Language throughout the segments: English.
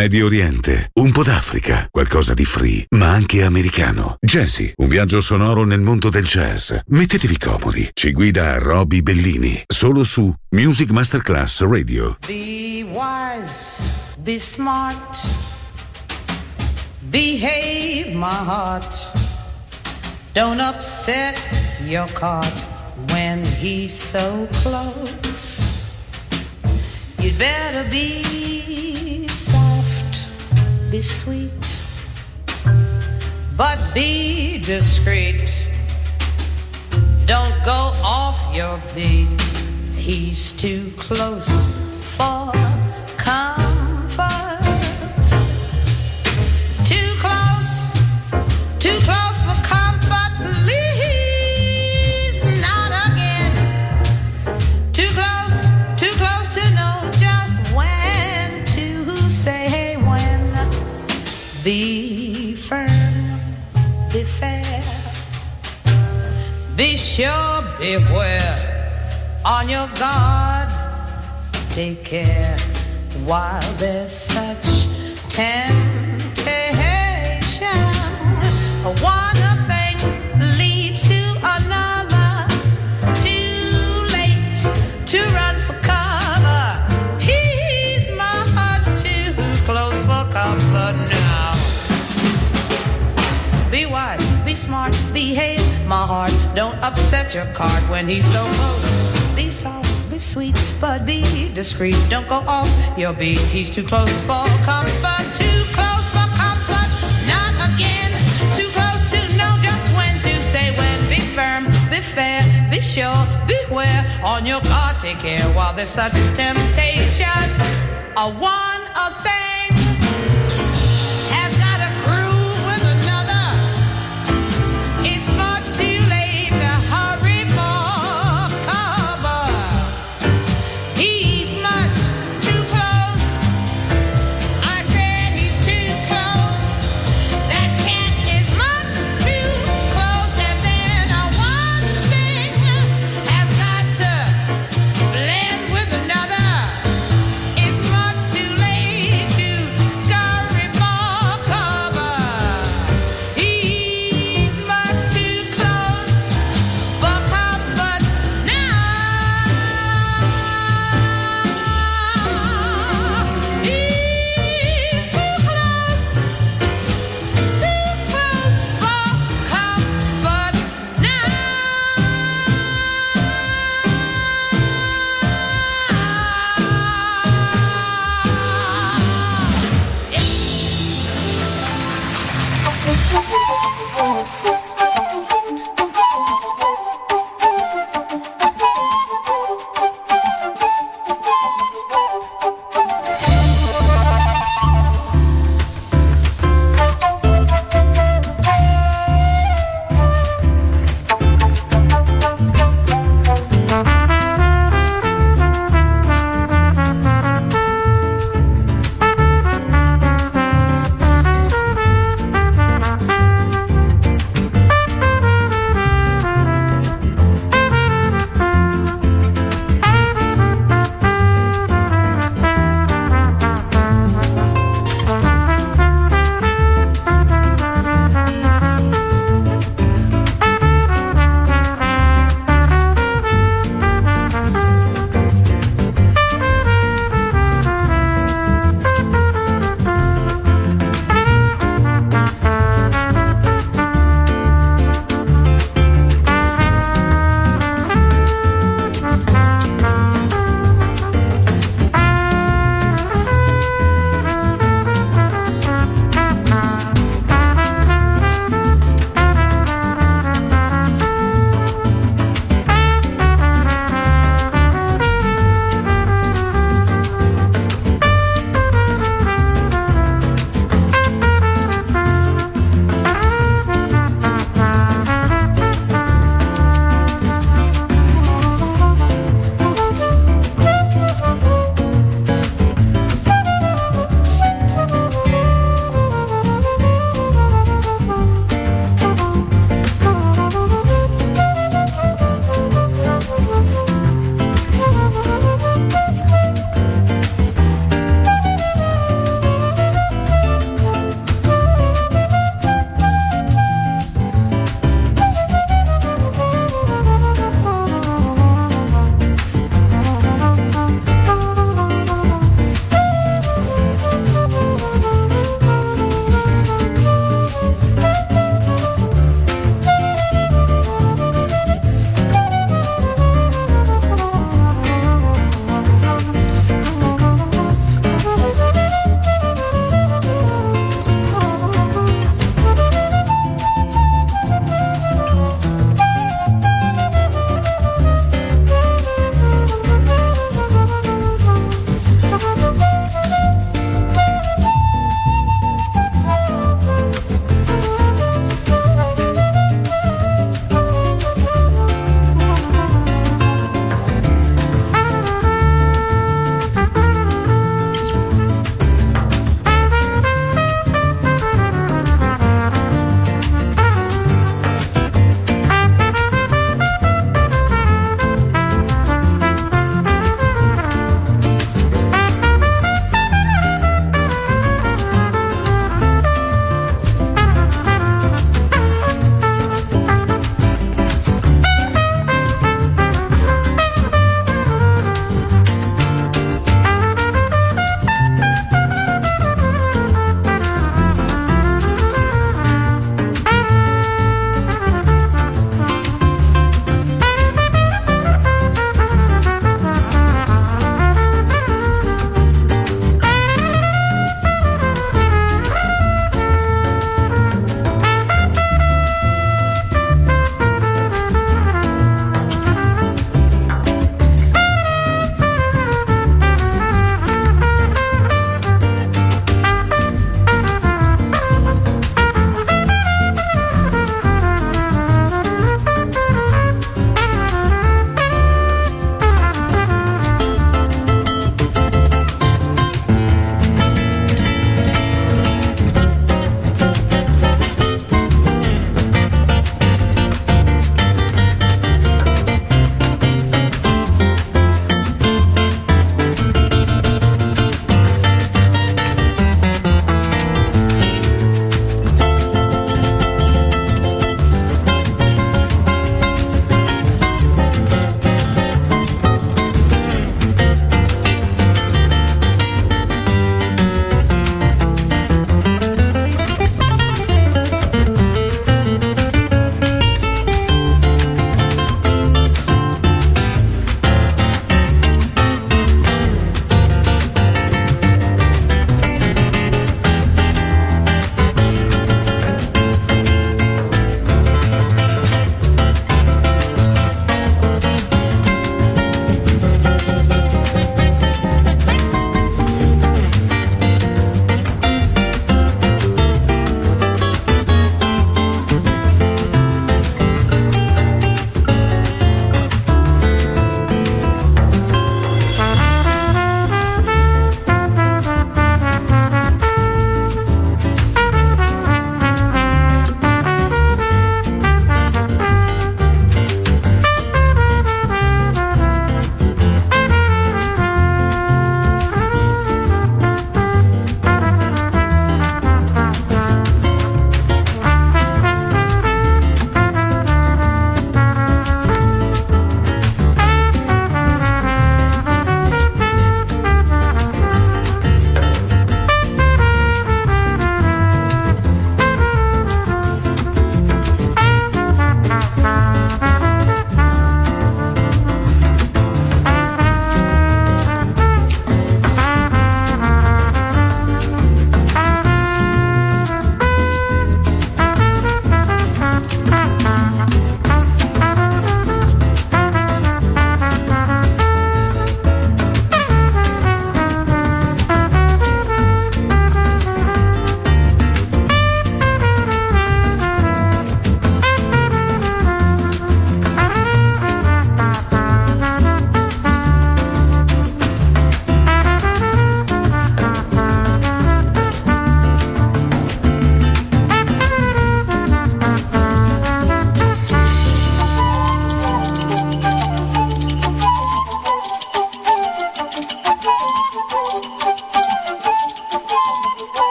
Medio Oriente, un po' d'Africa, qualcosa di free, ma anche americano. Jazzy, un viaggio sonoro nel mondo del jazz. Mettetevi comodi. Ci guida Roby Bellini, solo su Music Masterclass Radio. Be wise, be smart, behave my heart. Don't upset your cart when he's so close. You'd better be be sweet, but be discreet. Don't go off your beat. He's too close for sure, beware. On your guard, take care while there's such temptation. One thing leads to another. Too late to run for cover. He's much too close for comfort now. Be wise, be smart, behave my heart. Don't upset your cart when he's so close. Be soft, be sweet, but be discreet. Don't go off your beat. He's too close for comfort, too close for comfort. Not again, too close to know just when to say when. Be firm, be fair, be sure, beware. On your guard, take care while there's such temptation. A one, a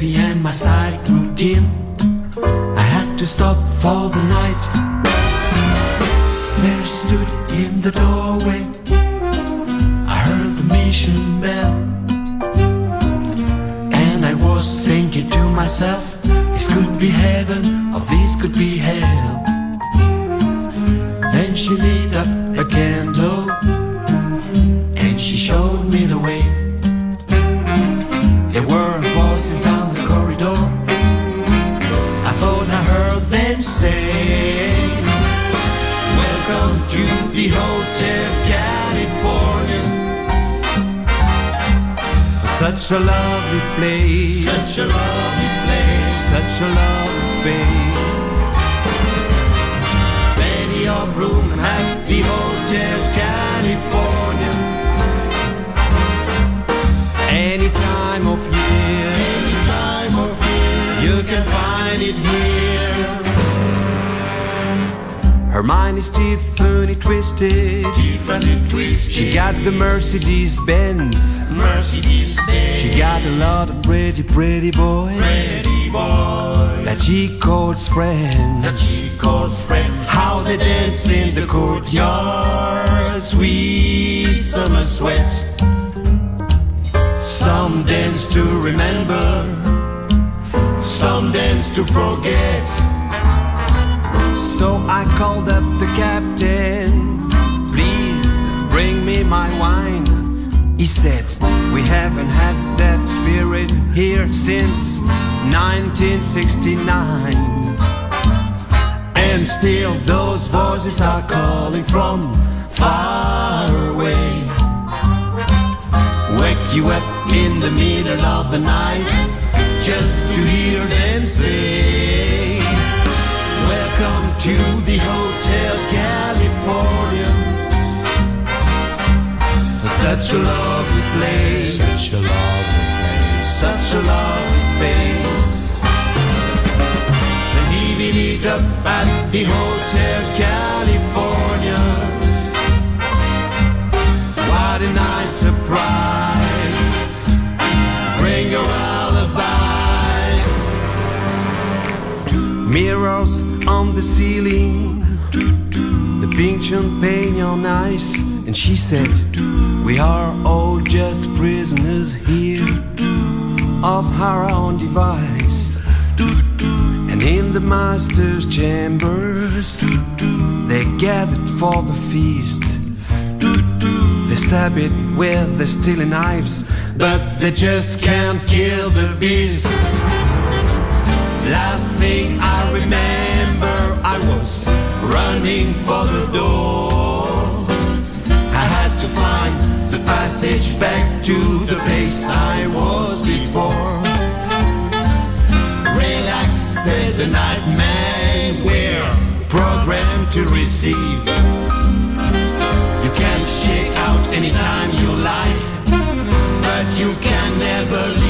Heavy and my sight grew dim. I had to stop for the night. There stood in the doorway. I heard the mission bell. And I was thinking to myself, this could be heaven or this could be hell. Then she lit Such a lovely place. Such a lovely place. Such a lovely face. Plenty of room at the Hotel California. Any time of year. Any time of year. You can find it here. Her mind is Tiffany twisted. Tiffany twisted. She got the Mercedes Benz. Mercedes Benz. She got a lot of pretty, pretty boys. Pretty boys. That she calls friends. That she calls friends. How they dance in the courtyard. Sweet summer sweat. Some dance to remember. Some dance to forget. So I called up the captain. Please bring me my wine. He said, We haven't had that spirit here since 1969. And still those voices are calling from far away. Wake you up in the middle of the night just to hear them say. To the Hotel California. Such a lovely place. Such a lovely place. Such a lovely face. The leaving it up at the Hotel California. What a nice surprise. Bring your alibis. Mirrors on the ceiling, the pink champagne on ice. And she said, We are all just prisoners here of our own device. And in the master's chambers, they gathered for the feast. They stab it with their stealing knives, but they just can't kill the beast. Last thing I remember, was running for the door. I had to find the passage back to the place I was before. Relax, said the nightman, we're programmed to receive. You can check out anytime you like, but you can never leave.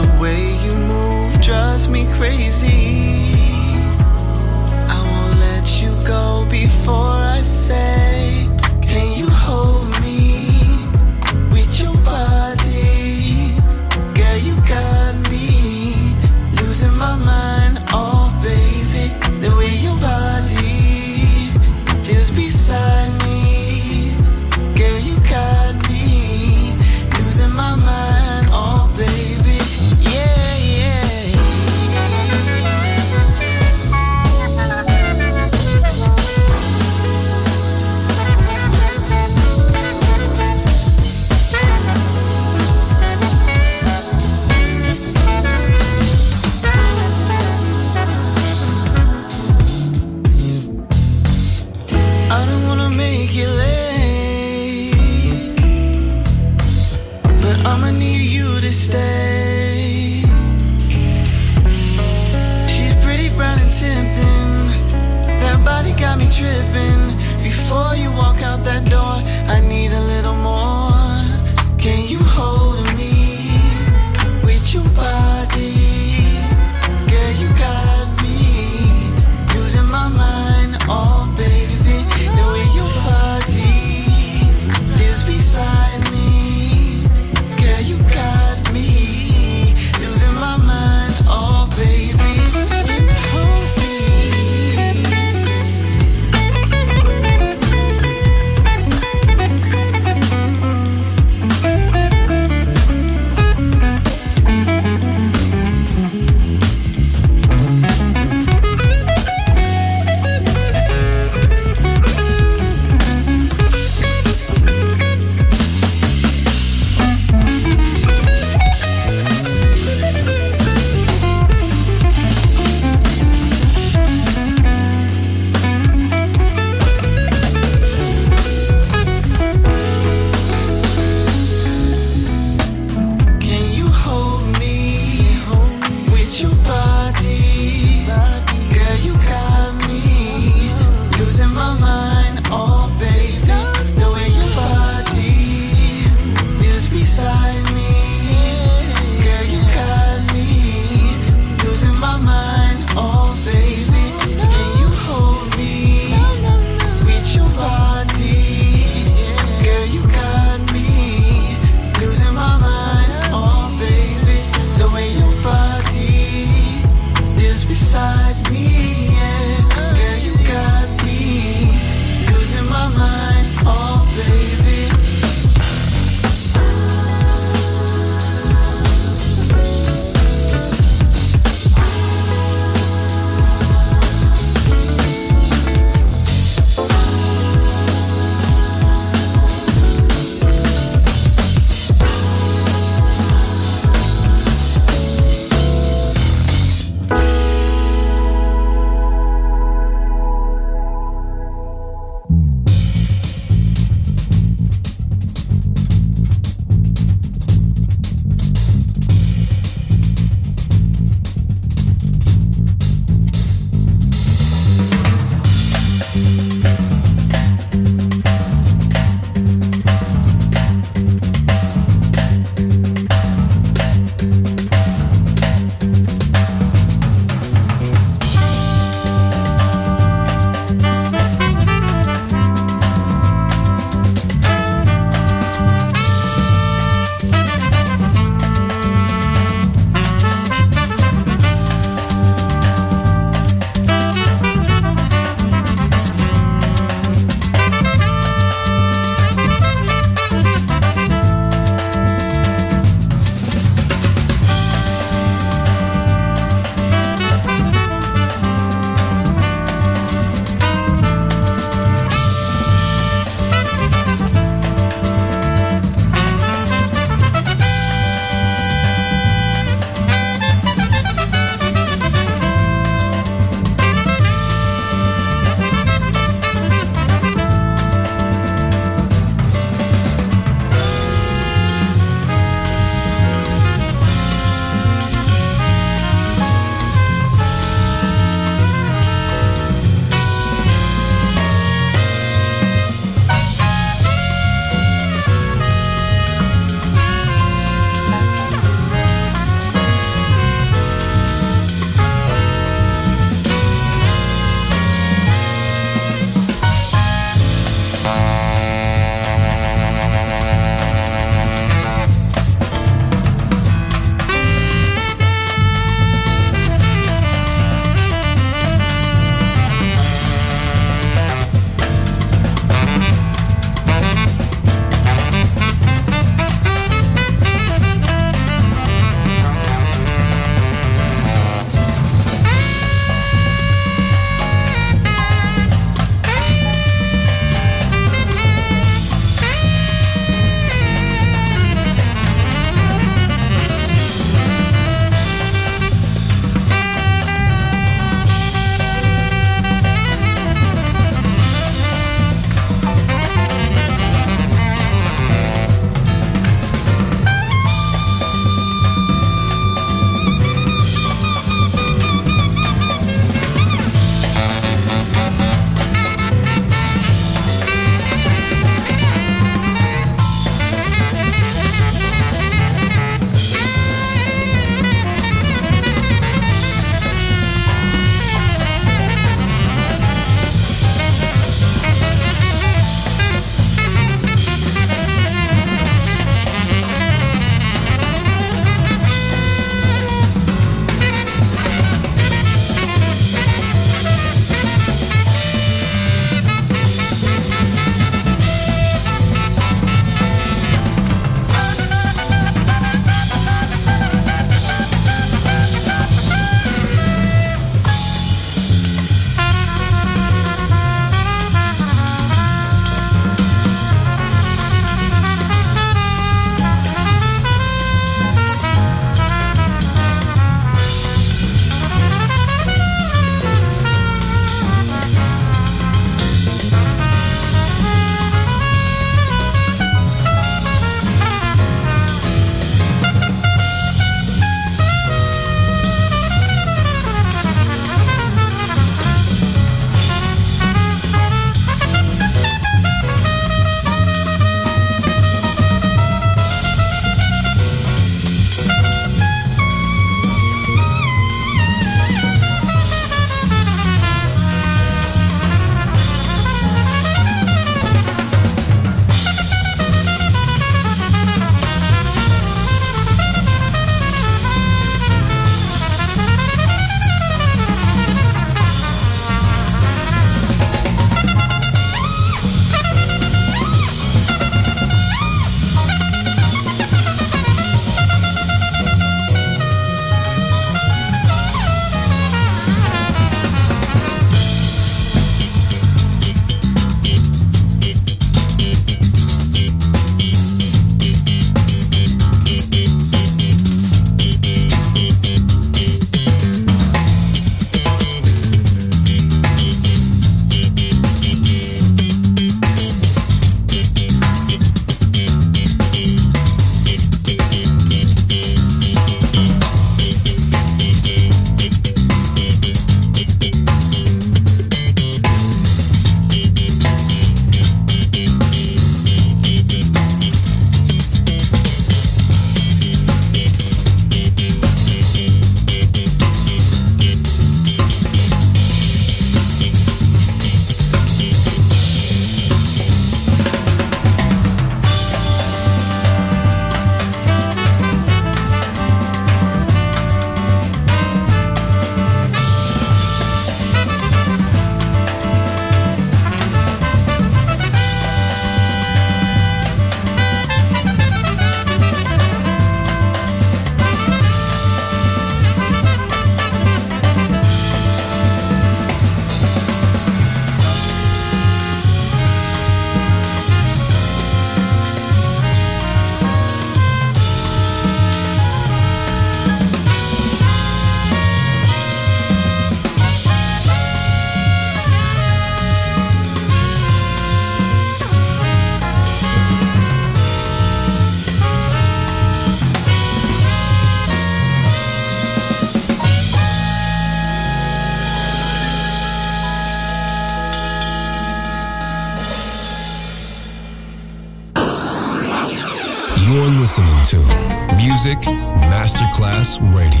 Radio,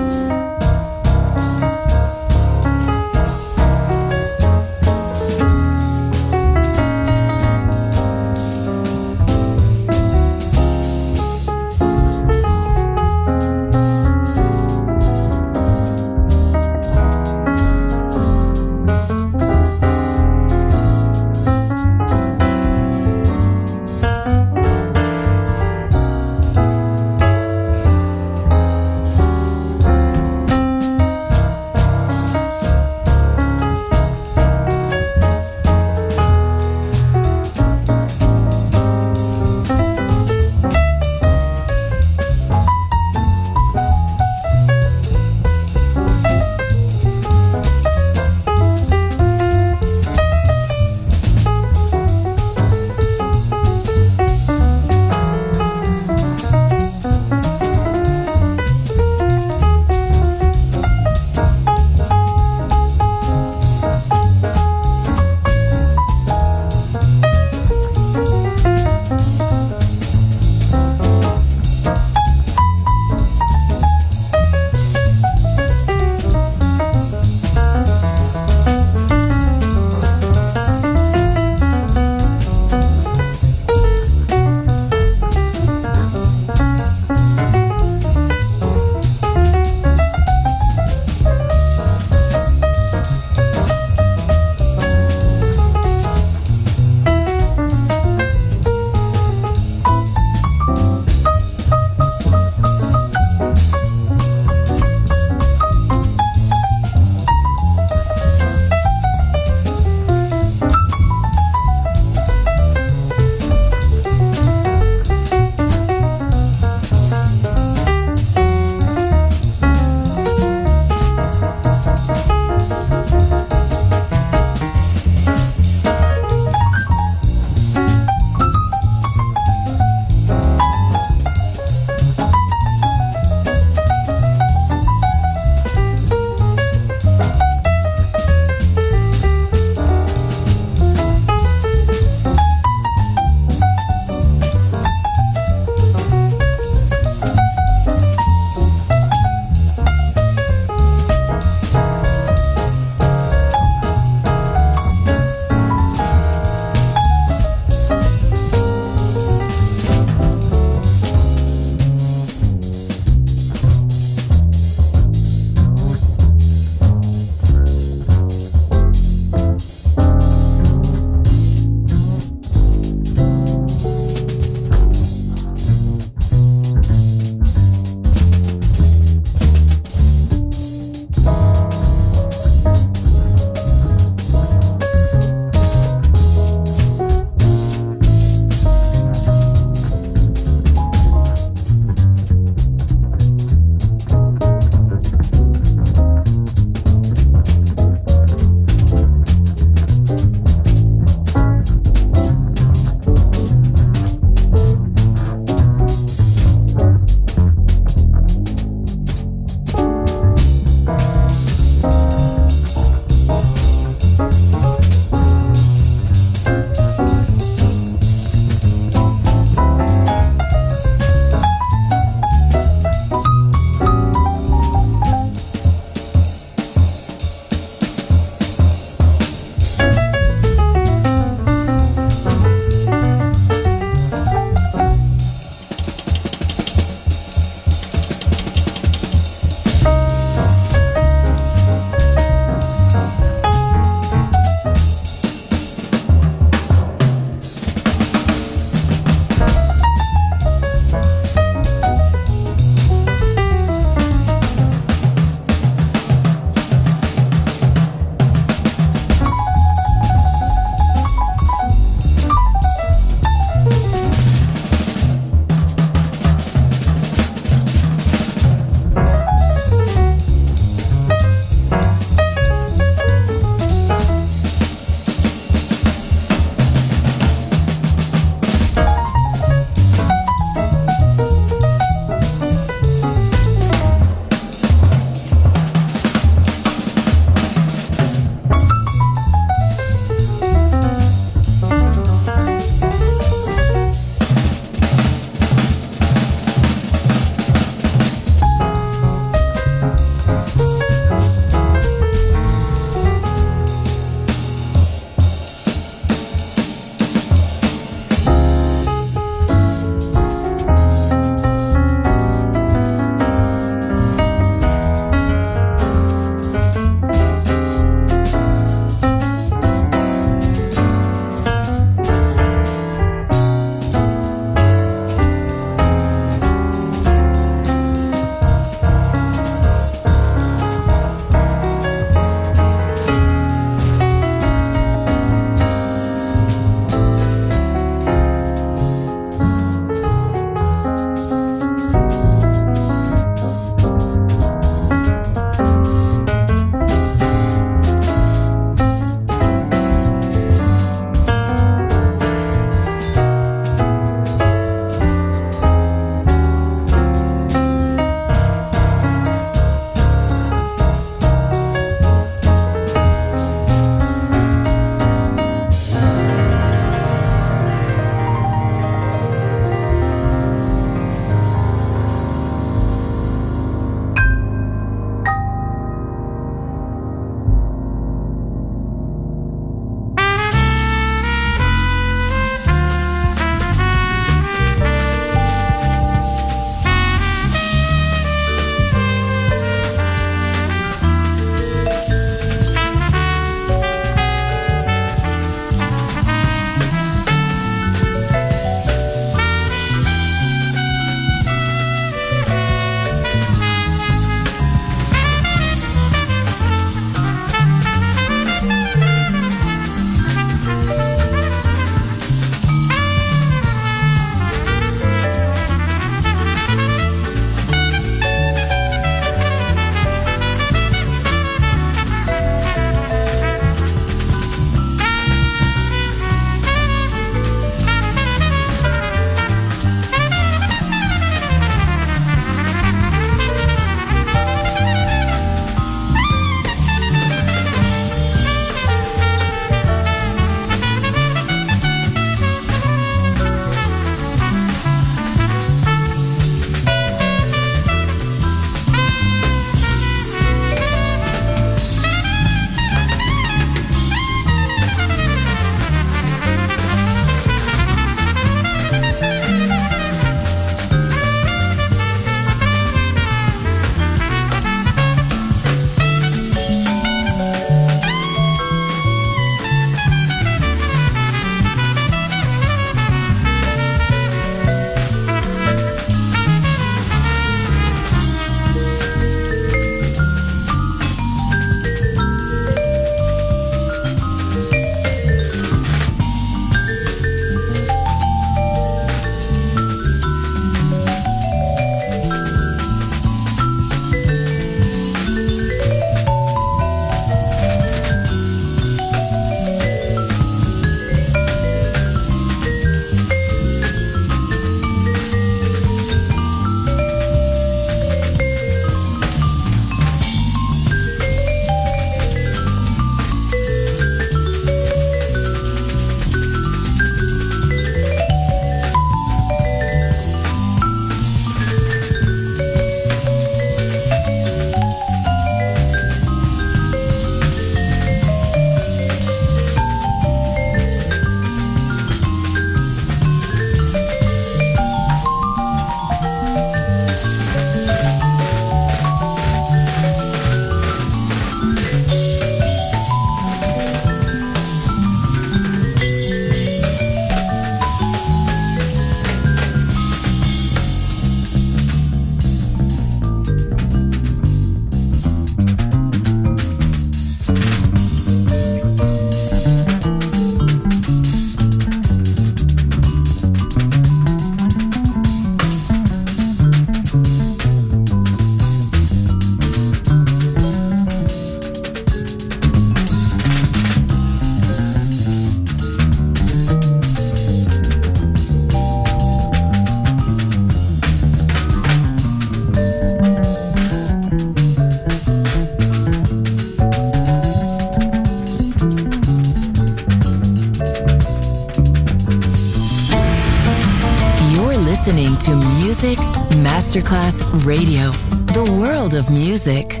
Masterclass Radio, the world of music.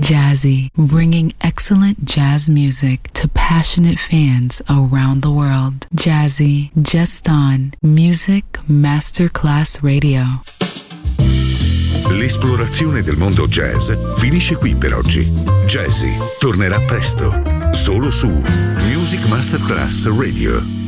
Jazzy, bringing excellent jazz music to passionate fans around the world. Jazzy, just on Music Masterclass Radio. L'esplorazione del mondo jazz finisce qui per oggi. Jazzy tornerà presto, solo su Music Masterclass Radio.